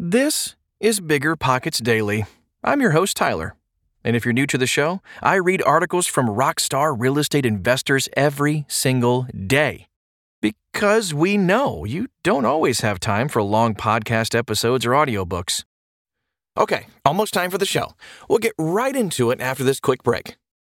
This is Bigger Pockets Daily. I'm your host, Tyler. And if you're new to the show, I read articles from rockstar real estate investors every single day. Because we know you don't always have time for long podcast episodes or audiobooks. Okay, almost time for the show. We'll get right into it after this quick break.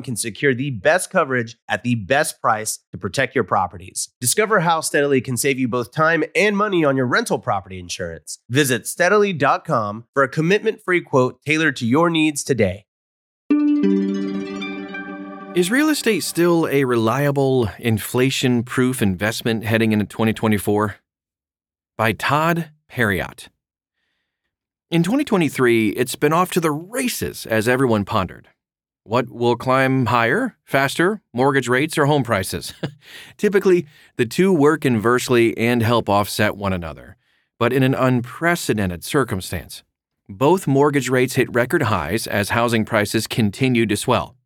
can secure the best coverage at the best price to protect your properties. Discover how Steadily can save you both time and money on your rental property insurance. Visit steadily.com for a commitment free quote tailored to your needs today. Is real estate still a reliable, inflation proof investment heading into 2024? By Todd Parriott. In 2023, it's been off to the races as everyone pondered. What will climb higher, faster, mortgage rates, or home prices? Typically, the two work inversely and help offset one another, but in an unprecedented circumstance. Both mortgage rates hit record highs as housing prices continued to swell.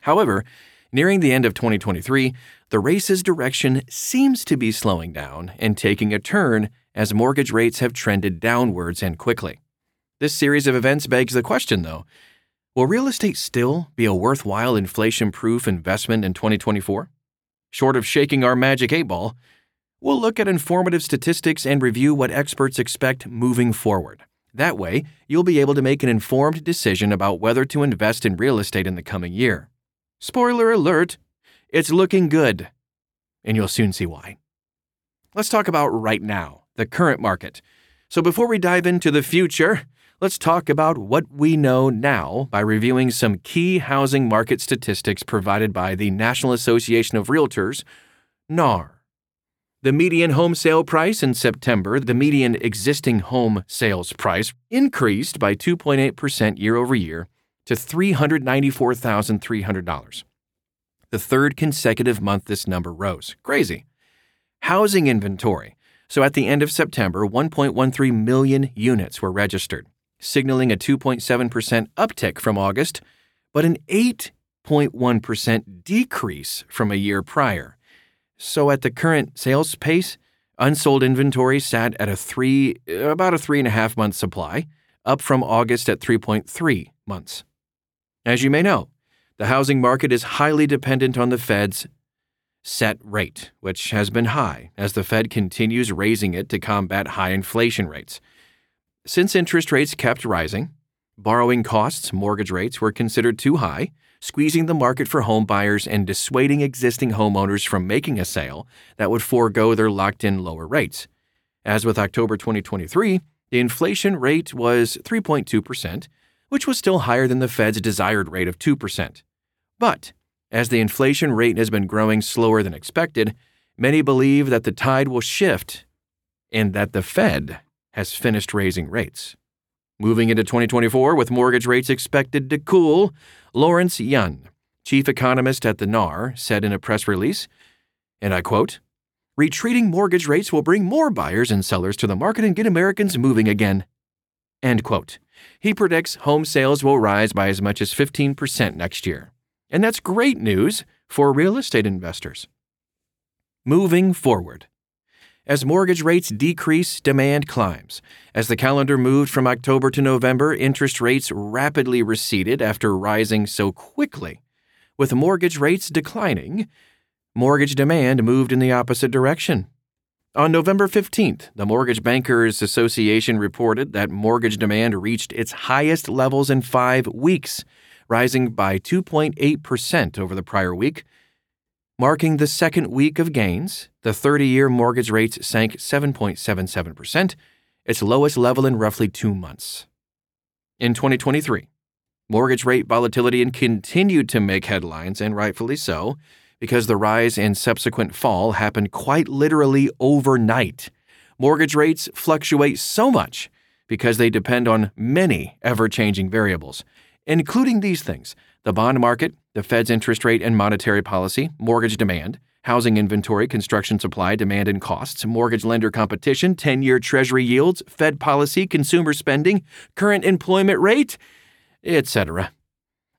However, nearing the end of 2023, the race's direction seems to be slowing down and taking a turn as mortgage rates have trended downwards and quickly. This series of events begs the question, though Will real estate still be a worthwhile inflation proof investment in 2024? Short of shaking our magic eight ball, we'll look at informative statistics and review what experts expect moving forward. That way, you'll be able to make an informed decision about whether to invest in real estate in the coming year. Spoiler alert, it's looking good. And you'll soon see why. Let's talk about right now, the current market. So before we dive into the future, let's talk about what we know now by reviewing some key housing market statistics provided by the National Association of Realtors, NAR. The median home sale price in September, the median existing home sales price, increased by 2.8% year over year to $394,300. The third consecutive month this number rose. Crazy. Housing inventory. So at the end of September, 1.13 million units were registered signaling a 2.7% uptick from August, but an 8.1% decrease from a year prior. So at the current sales pace, unsold inventory sat at a three, about a three and a half month supply, up from August at 3.3 months. As you may know, the housing market is highly dependent on the Fed's set rate, which has been high as the Fed continues raising it to combat high inflation rates. Since interest rates kept rising, borrowing costs, mortgage rates were considered too high, squeezing the market for home buyers and dissuading existing homeowners from making a sale that would forego their locked in lower rates. As with October 2023, the inflation rate was 3.2%, which was still higher than the Fed's desired rate of 2%. But as the inflation rate has been growing slower than expected, many believe that the tide will shift and that the Fed has finished raising rates. Moving into 2024 with mortgage rates expected to cool, Lawrence Yun, chief economist at the NAR, said in a press release, and I quote, Retreating mortgage rates will bring more buyers and sellers to the market and get Americans moving again. End quote. He predicts home sales will rise by as much as 15% next year. And that's great news for real estate investors. Moving forward. As mortgage rates decrease, demand climbs. As the calendar moved from October to November, interest rates rapidly receded after rising so quickly. With mortgage rates declining, mortgage demand moved in the opposite direction. On November 15th, the Mortgage Bankers Association reported that mortgage demand reached its highest levels in five weeks, rising by 2.8% over the prior week. Marking the second week of gains, the 30 year mortgage rates sank 7.77%, its lowest level in roughly two months. In 2023, mortgage rate volatility continued to make headlines, and rightfully so, because the rise and subsequent fall happened quite literally overnight. Mortgage rates fluctuate so much because they depend on many ever changing variables, including these things the bond market, the Fed's interest rate and monetary policy, mortgage demand, housing inventory, construction supply, demand and costs, mortgage lender competition, 10 year Treasury yields, Fed policy, consumer spending, current employment rate, etc.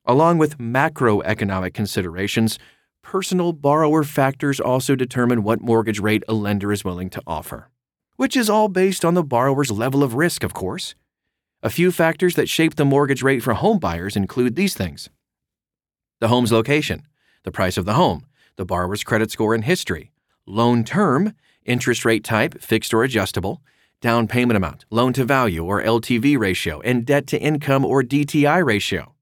Along with macroeconomic considerations, personal borrower factors also determine what mortgage rate a lender is willing to offer, which is all based on the borrower's level of risk, of course. A few factors that shape the mortgage rate for home buyers include these things the home's location, the price of the home, the borrower's credit score and history, loan term, interest rate type, fixed or adjustable, down payment amount, loan to value or LTV ratio, and debt to income or DTI ratio.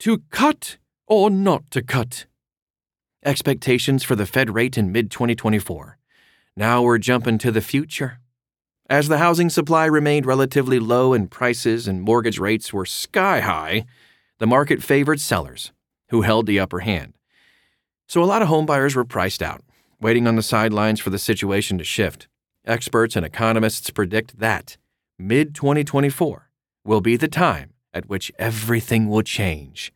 To cut or not to cut? expectations for the Fed rate in mid 2024. Now we're jumping to the future. As the housing supply remained relatively low and prices and mortgage rates were sky high, the market favored sellers, who held the upper hand. So a lot of homebuyers were priced out, waiting on the sidelines for the situation to shift. Experts and economists predict that mid 2024 will be the time at which everything will change.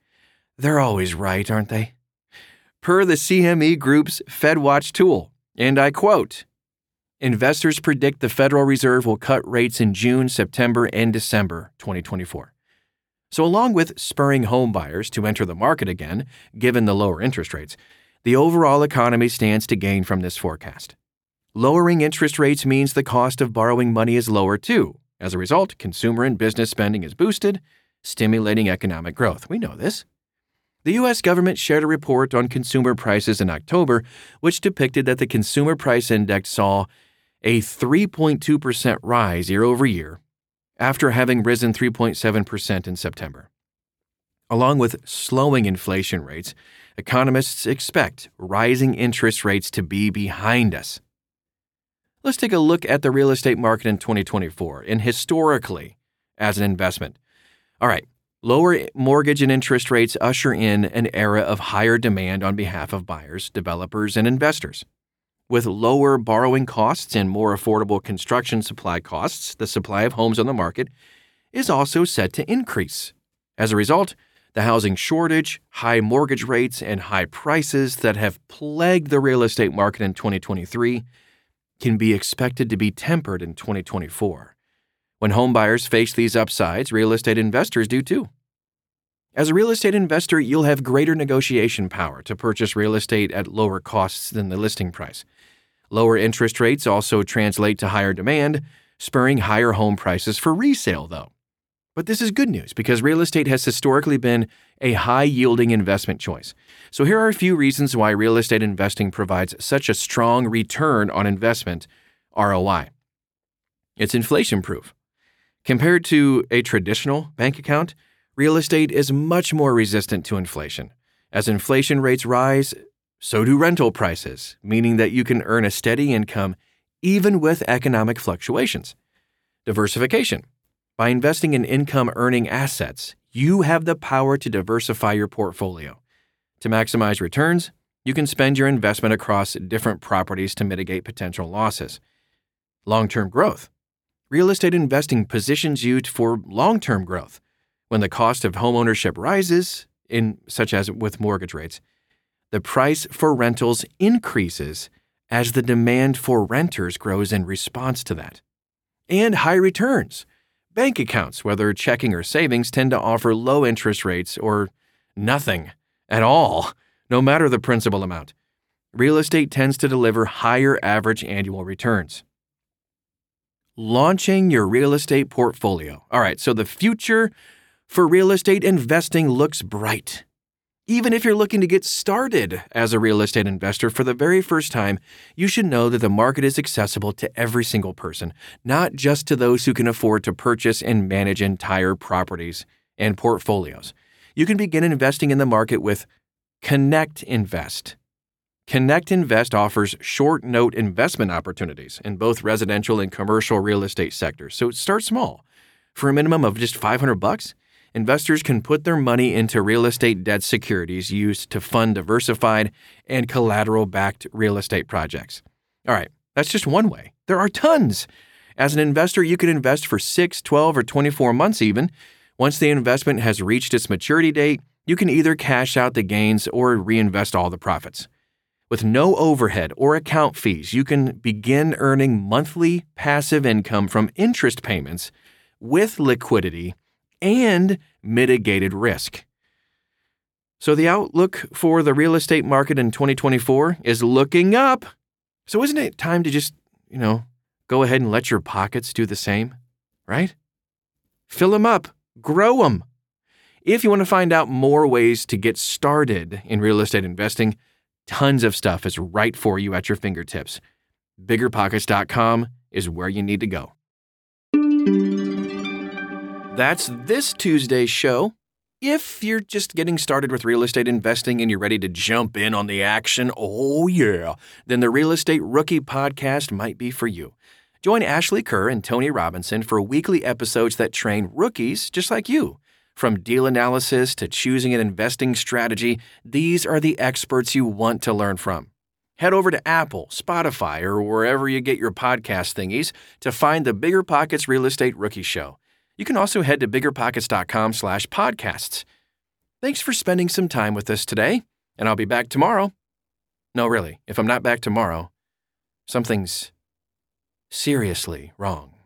They're always right, aren't they? per the CME Group's FedWatch tool. And I quote Investors predict the Federal Reserve will cut rates in June, September, and December 2024. So, along with spurring home buyers to enter the market again, given the lower interest rates, the overall economy stands to gain from this forecast. Lowering interest rates means the cost of borrowing money is lower too. As a result, consumer and business spending is boosted, stimulating economic growth. We know this. The U.S. government shared a report on consumer prices in October, which depicted that the Consumer Price Index saw a 3.2% rise year over year after having risen 3.7% in September. Along with slowing inflation rates, economists expect rising interest rates to be behind us. Let's take a look at the real estate market in 2024 and historically as an investment. All right, Lower mortgage and interest rates usher in an era of higher demand on behalf of buyers, developers, and investors. With lower borrowing costs and more affordable construction supply costs, the supply of homes on the market is also set to increase. As a result, the housing shortage, high mortgage rates, and high prices that have plagued the real estate market in 2023 can be expected to be tempered in 2024. When homebuyers face these upsides, real estate investors do too. As a real estate investor, you'll have greater negotiation power to purchase real estate at lower costs than the listing price. Lower interest rates also translate to higher demand, spurring higher home prices for resale, though. But this is good news because real estate has historically been a high yielding investment choice. So here are a few reasons why real estate investing provides such a strong return on investment ROI. It's inflation proof. Compared to a traditional bank account, real estate is much more resistant to inflation. As inflation rates rise, so do rental prices, meaning that you can earn a steady income even with economic fluctuations. Diversification. By investing in income earning assets, you have the power to diversify your portfolio. To maximize returns, you can spend your investment across different properties to mitigate potential losses. Long term growth. Real estate investing positions you for long term growth. When the cost of homeownership rises, in such as with mortgage rates, the price for rentals increases as the demand for renters grows in response to that. And high returns. Bank accounts, whether checking or savings, tend to offer low interest rates or nothing at all, no matter the principal amount. Real estate tends to deliver higher average annual returns. Launching your real estate portfolio. All right, so the future for real estate investing looks bright. Even if you're looking to get started as a real estate investor for the very first time, you should know that the market is accessible to every single person, not just to those who can afford to purchase and manage entire properties and portfolios. You can begin investing in the market with Connect Invest. Connect Invest offers short note investment opportunities in both residential and commercial real estate sectors. So start small. For a minimum of just 500 bucks, investors can put their money into real estate debt securities used to fund diversified and collateral backed real estate projects. All right, that's just one way. There are tons. As an investor, you can invest for 6, 12, or 24 months even. Once the investment has reached its maturity date, you can either cash out the gains or reinvest all the profits. With no overhead or account fees, you can begin earning monthly passive income from interest payments with liquidity and mitigated risk. So the outlook for the real estate market in 2024 is looking up. So isn't it time to just, you know, go ahead and let your pockets do the same, right? Fill them up, grow them. If you want to find out more ways to get started in real estate investing, tons of stuff is right for you at your fingertips. Biggerpockets.com is where you need to go. That's this Tuesday's show. If you're just getting started with real estate investing and you're ready to jump in on the action, oh yeah, then the Real Estate Rookie podcast might be for you. Join Ashley Kehr and Tony Robinson for weekly episodes that train rookies just like you. From deal analysis to choosing an investing strategy, these are the experts you want to learn from. Head over to Apple, Spotify, or wherever you get your podcast thingies to find the Bigger Pockets Real Estate Rookie Show. You can also head to biggerpockets.com slash podcasts. Thanks for spending some time with us today, and I'll be back tomorrow. No, really, if I'm not back tomorrow, something's seriously wrong.